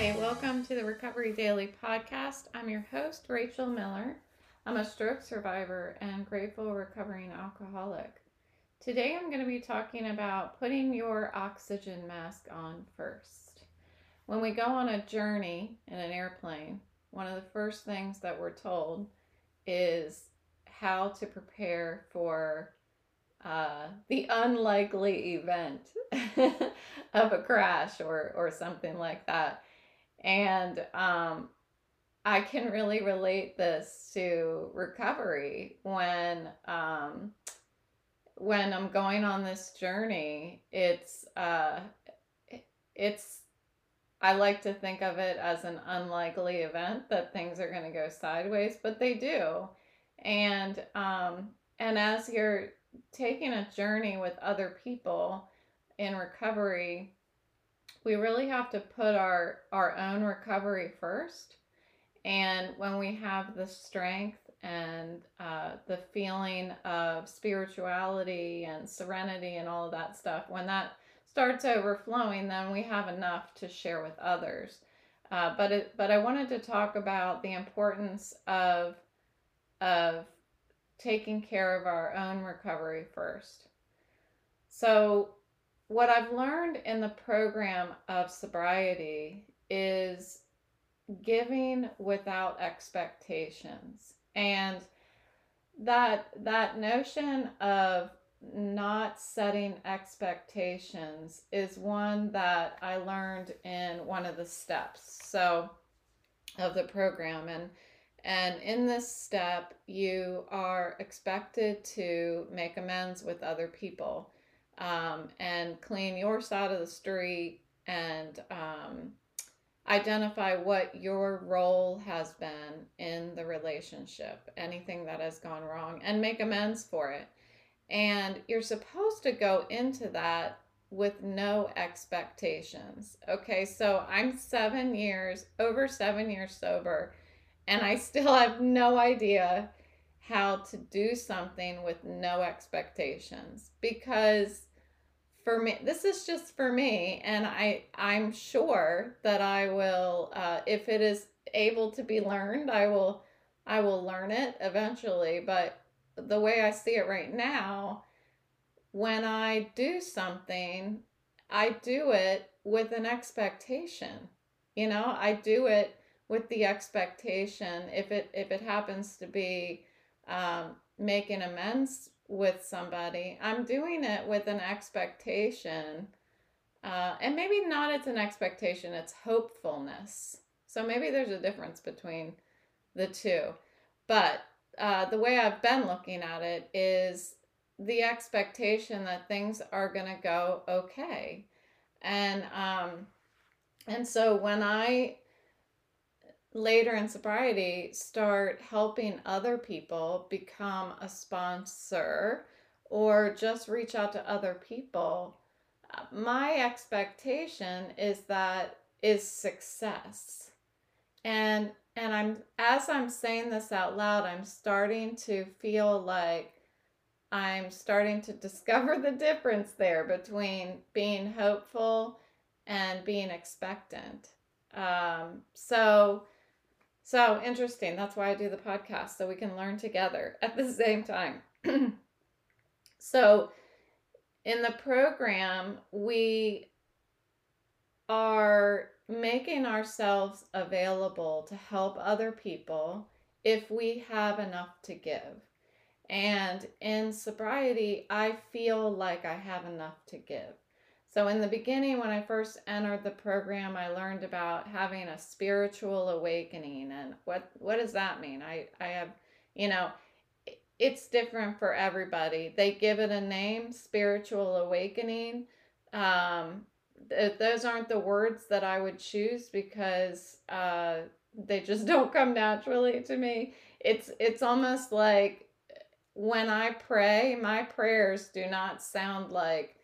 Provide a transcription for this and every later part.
Hi, welcome to the Recovery Daily podcast. I'm your host, Rachel Miller. I'm a stroke survivor and grateful recovering alcoholic. Today I'm going to be talking about putting your oxygen mask on first. When we go on a journey in an airplane, one of the first things that we're told is how to prepare for uh, the unlikely event of a crash or, or something like that. And um, I can really relate this to recovery when um, when I'm going on this journey. It's uh, it's I like to think of it as an unlikely event that things are going to go sideways, but they do. And um, and as you're taking a journey with other people in recovery, we really have to put our our own recovery first and when we have the strength and uh, the feeling of spirituality and serenity and all of that stuff when that starts overflowing then we have enough to share with others uh, but it, but I wanted to talk about the importance of of taking care of our own recovery first. So what I've learned in the program of sobriety is giving without expectations. And that that notion of not setting expectations is one that I learned in one of the steps. So of the program and and in this step you are expected to make amends with other people um, and clean your side of the street and um, identify what your role has been in the relationship, anything that has gone wrong, and make amends for it. And you're supposed to go into that with no expectations. Okay, so I'm seven years, over seven years sober, and I still have no idea how to do something with no expectations because for me this is just for me and i i'm sure that i will uh, if it is able to be learned i will i will learn it eventually but the way i see it right now when i do something i do it with an expectation you know? I do it with the expectation if it if it happens to be um, making amends with somebody, I'm doing it with an expectation. Uh, and maybe not it's an expectation, it's hopefulness. So maybe there's a difference between the two. But uh, the way I've been looking at it is the expectation that things are going to go okay. And um, and so when I later in sobriety start helping other people become a sponsor or just reach out to other people uh, my expectation is that is success. And and i'm as i'm saying this out loud i'm starting to feel like i'm starting to discover the difference there between being hopeful and being expectant. Um, so so interesting. That's why I do the podcast, so we can learn together at the same time. so, in the program, we are making ourselves available to help other people if we have enough to give. And in sobriety, I feel like I have enough to give. So, in the beginning, when I first entered the program, I learned about having a spiritual awakening. And what, what does that mean? I, I have, you know, it's different for everybody. They give it a name, spiritual awakening. Um, th- those aren't the words that I would choose because uh, they just don't come naturally to me. It's it's almost like when I pray, my prayers do not sound like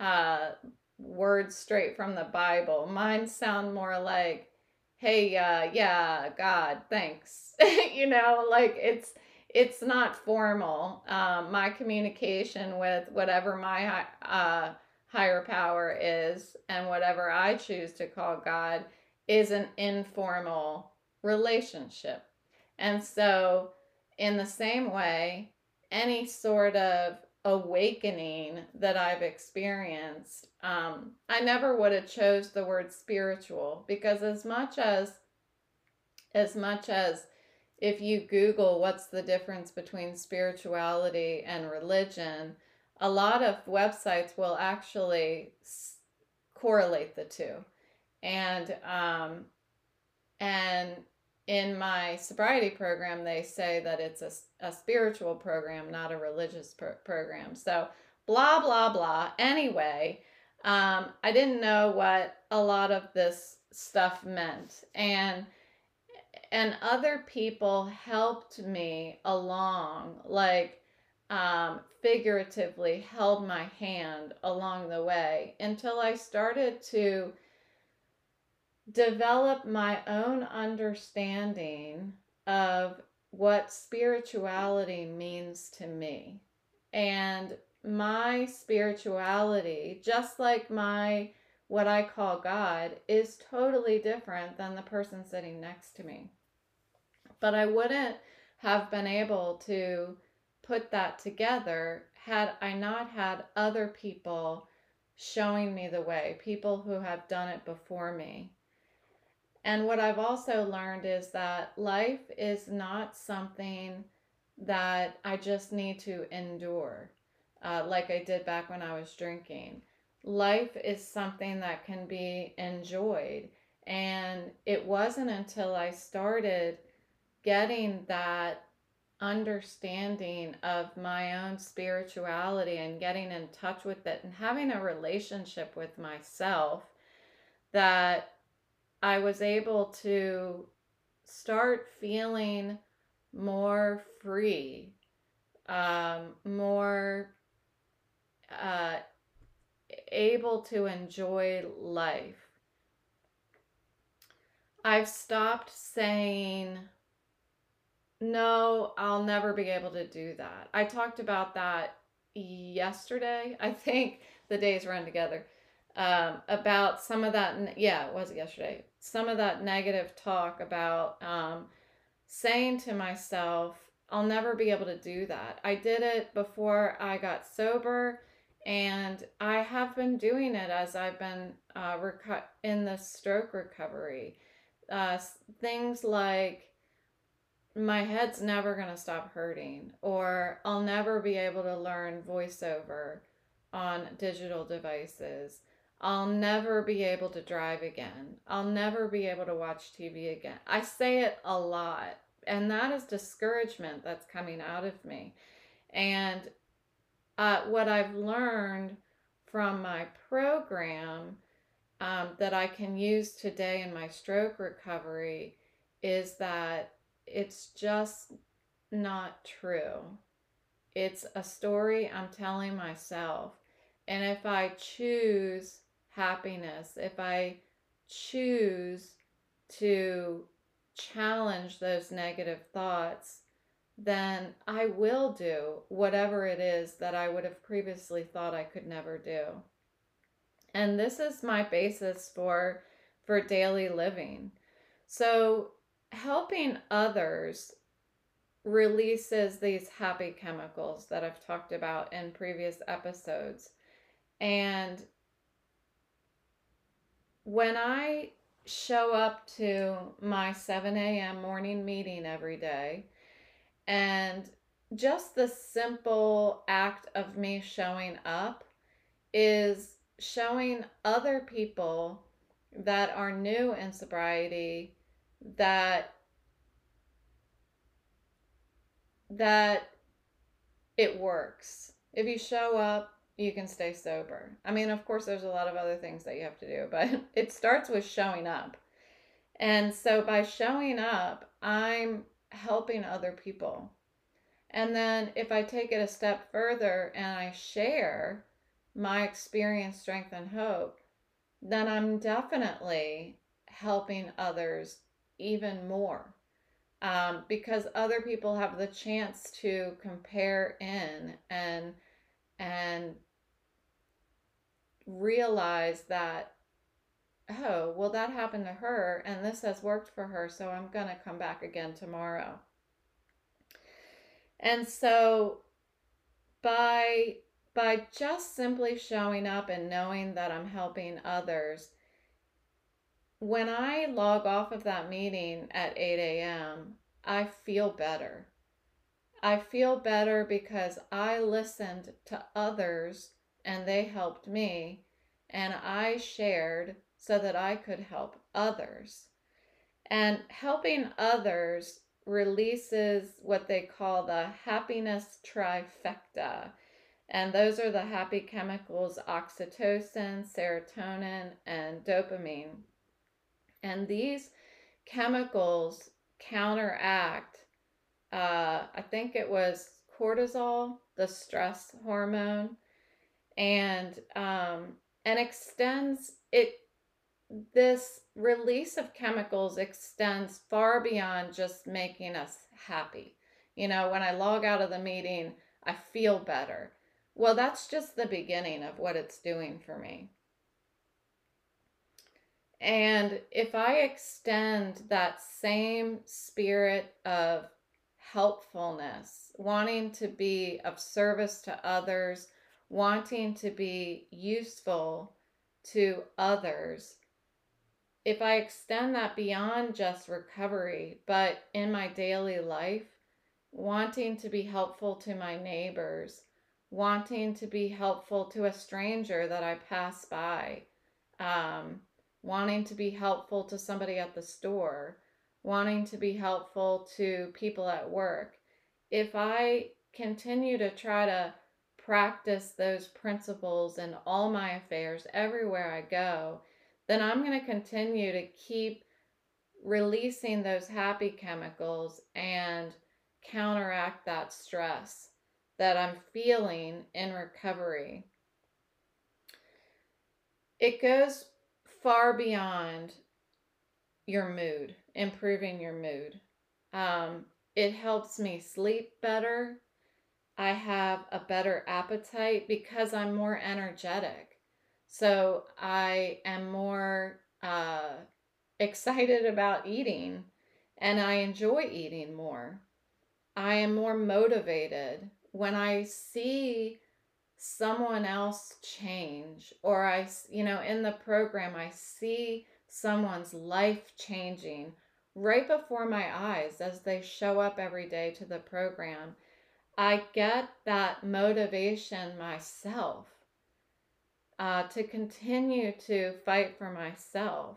uh, words straight from the Bible. Mine sound more like, "Hey, uh, yeah, God, thanks." you know, like it's it's not formal. Um, my communication with whatever my uh, higher power is and whatever I choose to call God is an informal relationship. And so, in the same way, any sort of awakening that I've experienced, um, I never would have chose the word spiritual because as much as as much as if you Google what's the difference between spirituality and religion, a lot of websites will actually s- correlate the two. And um, and in my sobriety program, they say that it's a, a spiritual program, not a religious pro- program. So, blah, blah, blah. Anyway, um, I didn't know what a lot of this stuff meant. And and other people helped me along like um, figuratively held my hand along the way until i started to develop my own understanding of what spirituality means to me and my spirituality just like my what i call god is totally different than the person sitting next to me but I wouldn't have been able to put that together had I not had other people showing me the way, people who have done it before me. And what I've also learned is that life is not something that I just need to endure, uh, like I did back when I was drinking. Life is something that can be enjoyed. And it wasn't until I started getting that understanding of my own spirituality and getting in touch with it and having a relationship with myself that I was able to start feeling more free, um, more uh, able to enjoy life. I've stopped saying, no, I'll never be able to do that. I talked about that yesterday. I think the days run together. Um, about some of that, yeah, it was yesterday. Some of that negative talk about um, saying to myself, I'll never be able to do that. I did it before I got sober, and I have been doing it as I've been uh, reco- in the stroke recovery. Uh, things like my head's never going to stop hurting, or I'll never be able to learn voiceover on digital devices. I'll never be able to drive again. I'll never be able to watch TV again. I say it a lot, and that is discouragement that's coming out of me. And uh, what I've learned from my program um, that I can use today in my stroke recovery is that it's just not true. It's a story I'm telling myself. And if I choose happiness, if I choose to challenge those negative thoughts, then I will do whatever it is that I would have previously thought I could never do. And this is my basis for for daily living. So helping others releases these happy chemicals that I've talked about in previous episodes. And when I show up to my 7 a.m. morning meeting every day, and just the simple act of me showing up is showing other people that are new in sobriety that that it works. If you show up, you can stay sober. I mean, of course there's a lot of other things that you have to do, but it starts with showing up. And so by showing up, I'm helping other people. And then if I take it a step further and I share my experience, strength, and hope, then I'm definitely helping others even more um, because other people have the chance to compare in and and realize that oh, well, that happened to her and this has worked for her, so I'm going to come back again tomorrow. And so by by just simply showing up and knowing that I'm helping others, when I log off of that meeting at 8 a.m., I feel better. I feel better because I listened to others and they helped me, and I shared so that I could help others. And helping others releases what they call the happiness trifecta. And those are the happy chemicals oxytocin, serotonin, and dopamine. And these chemicals counteract, uh, I think it was cortisol, the stress hormone, and um, and extends it. This release of chemicals extends far beyond just making us happy. You know, when I log out of the meeting, I feel better. Well, that's just the beginning of what it's doing for me. And if I extend that same spirit of helpfulness, wanting to be of service to others, wanting to be useful to others, if I extend that beyond just recovery, but in my daily life, wanting to be helpful to my neighbors, wanting to be helpful to a stranger that I pass by, um, wanting to be helpful to somebody at the store, wanting to be helpful to people at work. If I continue to try to practice those principles in all my affairs, everywhere I go, then I'm going to continue to keep releasing those happy chemicals and counteract that stress that I'm feeling in recovery. It goes far beyond your mood, improving your mood. Um, it helps me sleep better. I have a better appetite because I'm more energetic. So I am more uh, excited about eating and I enjoy eating more. I am more motivated when I see someone else change or I, you know, in the program, I see someone's life changing right before my eyes as they show up every day to the program. I get that motivation myself uh, to continue to fight for myself.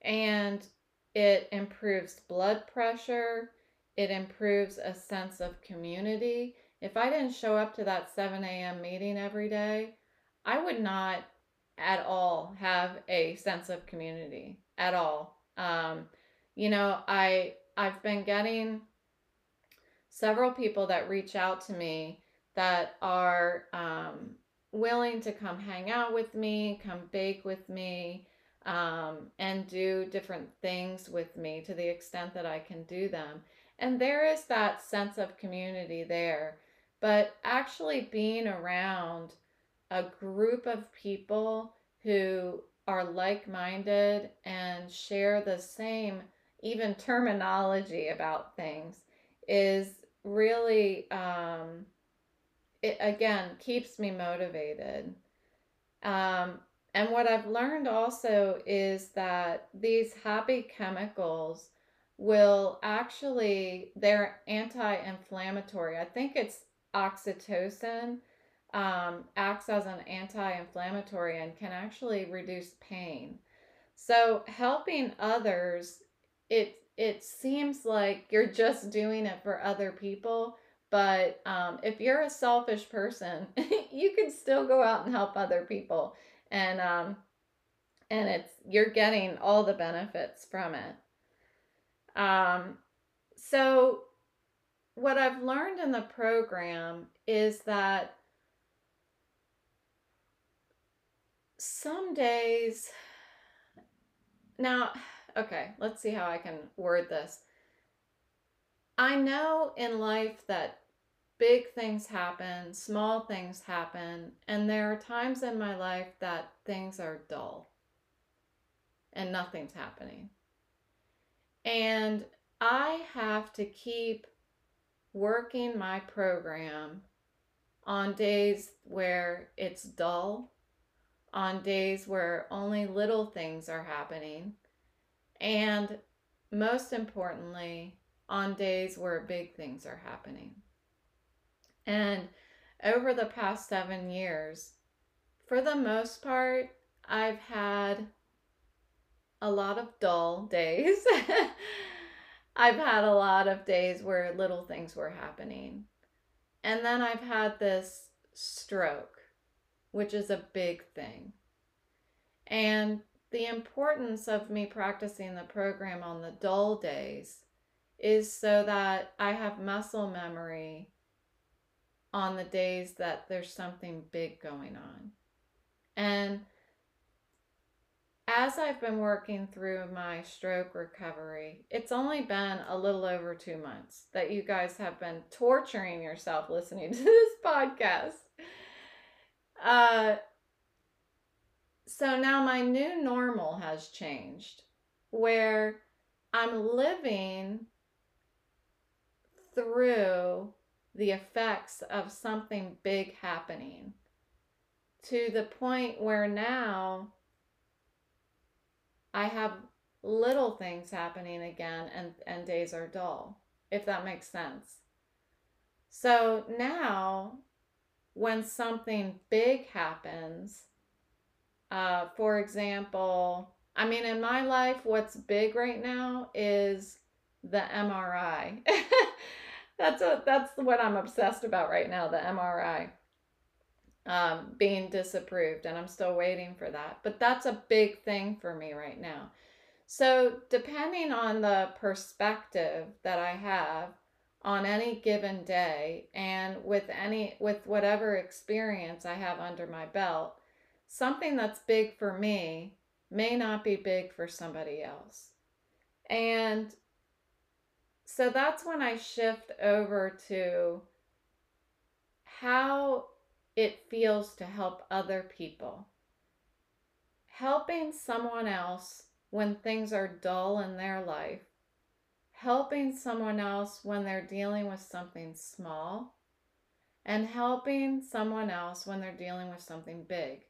And it improves blood pressure, it improves a sense of community if I didn't show up to that 7 a.m. meeting every day, I would not at all have a sense of community at all. Um, you know, I I've been getting several people that reach out to me that are um, willing to come hang out with me, come bake with me, um, and do different things with me to the extent that I can do them. And there is that sense of community there but actually being around a group of people who are like minded and share the same, even terminology about things, is really, um, it again keeps me motivated. Um, and what I've learned also is that these happy chemicals will actually, they're anti inflammatory. I think it's oxytocin um, acts as an anti inflammatory and can actually reduce pain. So, helping others, it, it seems like you're just doing it for other people. But um, if you're a selfish person, you can still go out and help other people, and um, and it's you're getting all the benefits from it. Um, so what I've learned in the program is that some days, now, okay, let's see how I can word this. I know in life that big things happen, small things happen, and there are times in my life that things are dull. and nothing's happening. And I have to keep working my program on days where it's dull, on days where only little things are happening, and most importantly, on days where big things are happening. And over the past seven years, for the most part, I've had a lot of dull days. I've had a lot of days where little things were happening. And then I've had this stroke, which is a big thing. And the importance of me practicing the program on the dull days is so that I have muscle memory on the days that there's something big going on. And as I've been working through my stroke recovery, it's only been a little over two months that you guys have been torturing yourself listening to this podcast. Uh, so now my new normal has changed where I'm living through the effects of something big happening to the point where now I have little things happening again and, and days are dull, if that makes sense. So now, when something big happens, uh, for example, I mean, in my life, what's big right now is the MRI. that's a, that's what I'm obsessed about right now, the MRI um, being disapproved, and I'm still waiting for that. But that's a big thing for me right now. So, depending on the perspective that I have on any given day and with any with whatever experience I have under my belt, something that's big for me may not be big for somebody else. And so that's when I shift over to how it feels to help other people. Helping someone else when things are dull in their life, helping someone else when they're dealing with something small, and helping someone else when they're dealing with something big.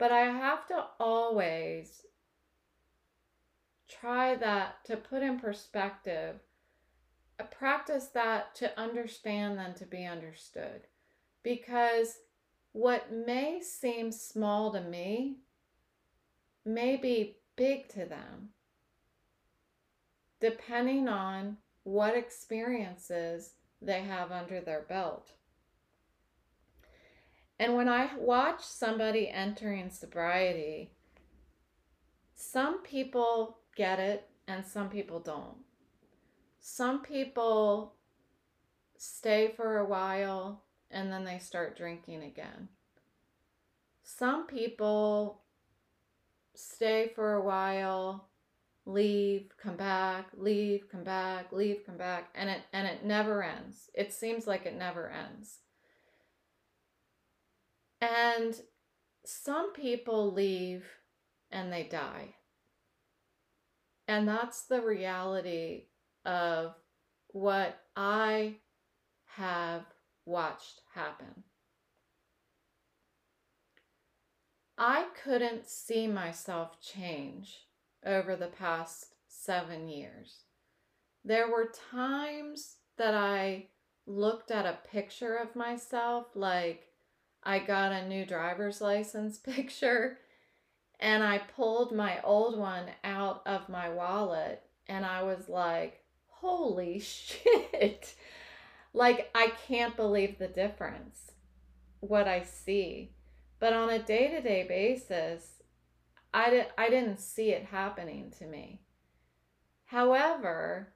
But I have to always try that to put in perspective, practice that to understand than to be understood because what may seem small to me may be big to them, depending on what experiences they have under their belt. And when I watch somebody entering sobriety, some people get it and some people don't. Some people stay for a while and then they start drinking again. Some people stay for a while, leave, come back, leave, come back, leave, come back, and it and it never ends. It seems like it never ends. And some people leave and they die. And that's the reality of what I have watched happen. I couldn't see myself change over the past seven years. There were times that I looked at a picture of myself, like I got a new driver's license picture, and I pulled my old one out of my wallet, and I was like, holy shit. Like, I can't believe the difference, what I see. But on a day to day basis, I, di- I didn't see it happening to me. However,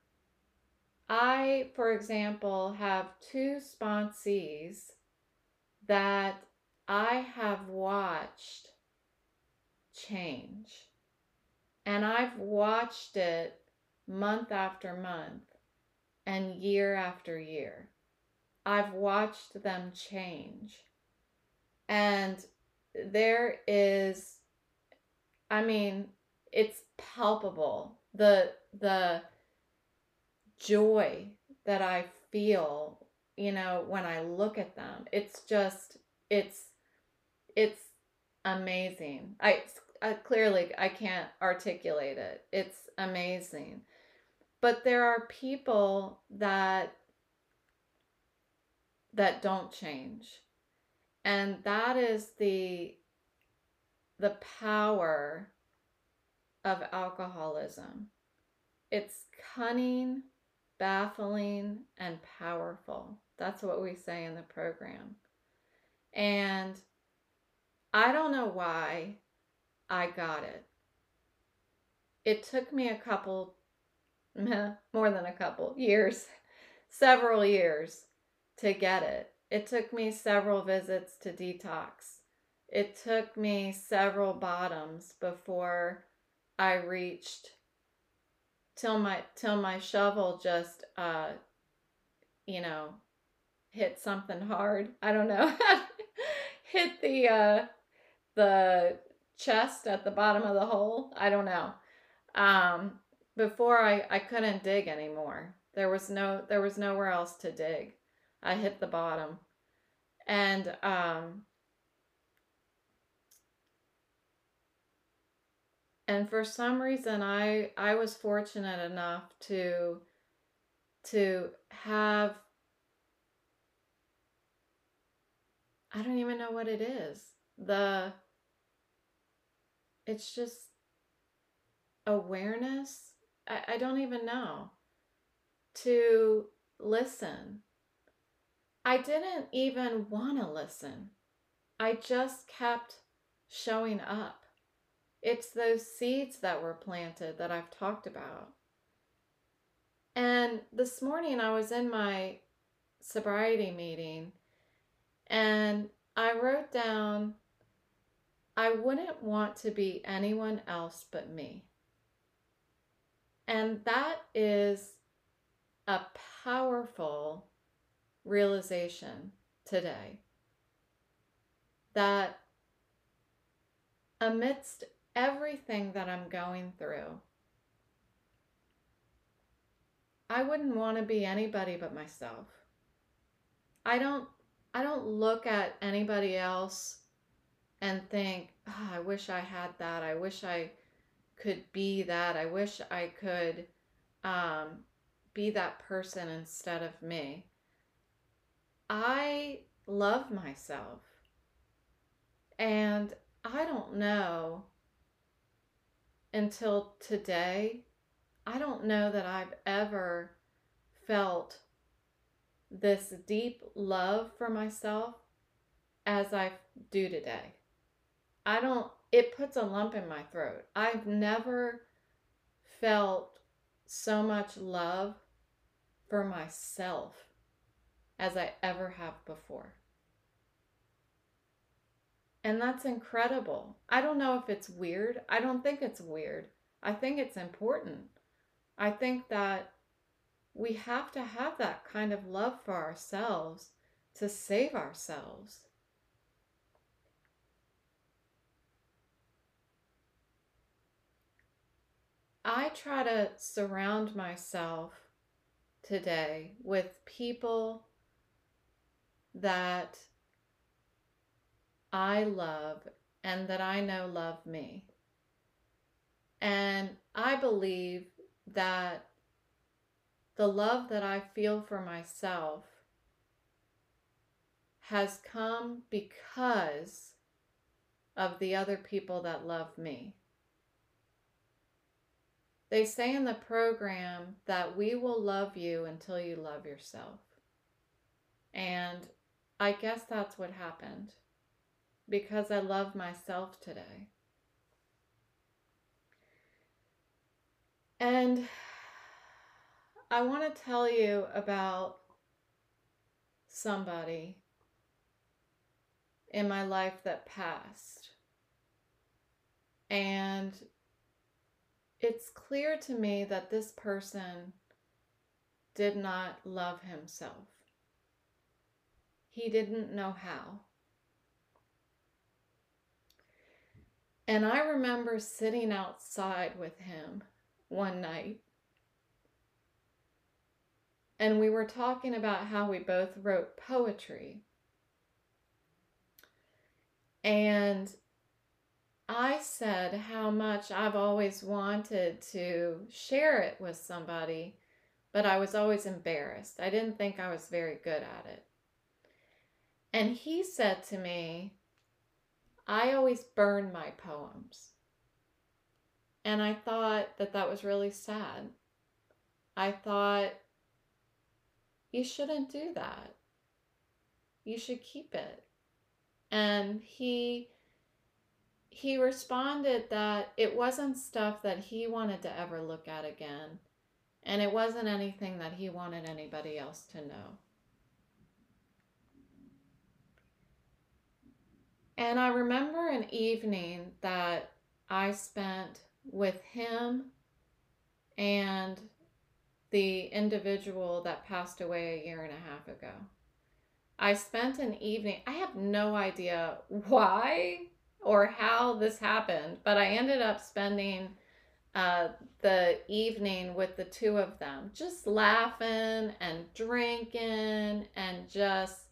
I, for example, have two sponsees that I have watched change. And I've watched it month after month and year after year. I've watched them change. And there is, I mean, it's palpable. The the joy that I feel, you know, when I look at them. It's just it's it's amazing. I, I clearly I can't articulate it. It's amazing. But there are people that that don't change. And that is the the power of alcoholism. It's cunning, baffling, and powerful. That's what we say in the program. And I don't know why I got it. It took me a couple, more than a couple years, several years to get it. It took me several visits to detox. It took me several bottoms before I reached till my till my shovel just uh you know hit something hard. I don't know. hit the uh the chest at the bottom of the hole. I don't know. Um before I I couldn't dig anymore. There was no there was nowhere else to dig. I hit the bottom. And um and for some reason I I was fortunate enough to to have I don't even know what it is. The it's just awareness. I, I don't even know. To listen. I didn't even want to listen. I just kept showing up. It's those seeds that were planted that I've talked about. And this morning I was in my sobriety meeting and I wrote down I wouldn't want to be anyone else but me. And that is a powerful realization today that amidst everything that I'm going through, I wouldn't want to be anybody but myself. I don't I don't look at anybody else and think, oh, I wish I had that. I wish I could be that. I wish I could um, be that person instead of me. I love myself. And I don't know until today, I don't know that I've ever felt this deep love for myself as I do today. I don't, it puts a lump in my throat. I've never felt so much love for myself as I ever have before. And that's incredible. I don't know if it's weird. I don't think it's weird. I think it's important. I think that we have to have that kind of love for ourselves to save ourselves. I try to surround myself today with people that I love and that I know love me. And I believe that the love that I feel for myself has come because of the other people that love me. They say in the program that we will love you until you love yourself. And I guess that's what happened because I love myself today. And I want to tell you about somebody in my life that passed. And it's clear to me that this person did not love himself. He didn't know how. And I remember sitting outside with him one night. And we were talking about how we both wrote poetry. And I said how much I've always wanted to share it with somebody, but I was always embarrassed. I didn't think I was very good at it. And he said to me, I always burn my poems. And I thought that that was really sad. I thought, you shouldn't do that. You should keep it. And he he responded that it wasn't stuff that he wanted to ever look at again, and it wasn't anything that he wanted anybody else to know. And I remember an evening that I spent with him and the individual that passed away a year and a half ago. I spent an evening, I have no idea why or how this happened, but I ended up spending uh, the evening with the two of them, just laughing and drinking and just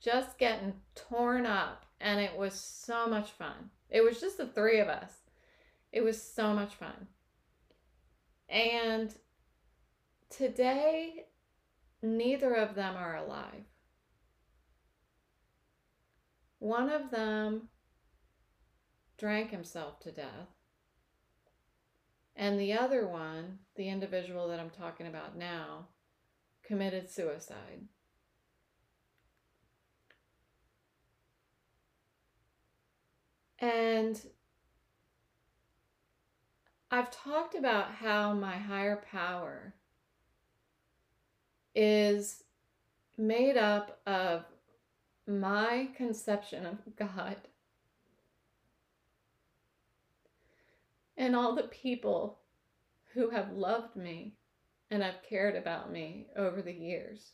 just getting torn up and it was so much fun. It was just the three of us. It was so much fun. And today, neither of them are alive. One of them drank himself to death. And the other one, the individual that I'm talking about now, committed suicide. And I've talked about how my higher power is made up of my conception of God and all the people who have loved me and have cared about me over the years,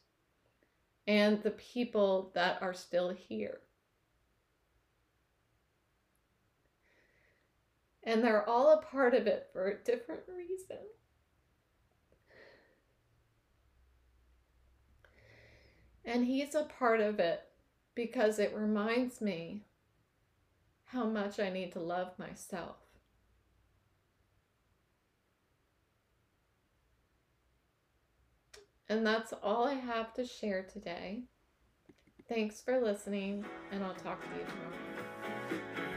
and the people that are still here. And they're all a part of it for a different reason. And he's a part of it because it reminds me how much I need to love myself. And that's all I have to share today. Thanks for listening, and I'll talk to you tomorrow.